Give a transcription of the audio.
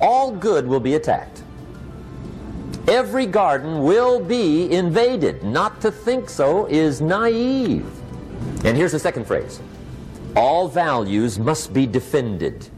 all good will be attacked. Every garden will be invaded. Not to think so is naive. And here's the second phrase all values must be defended.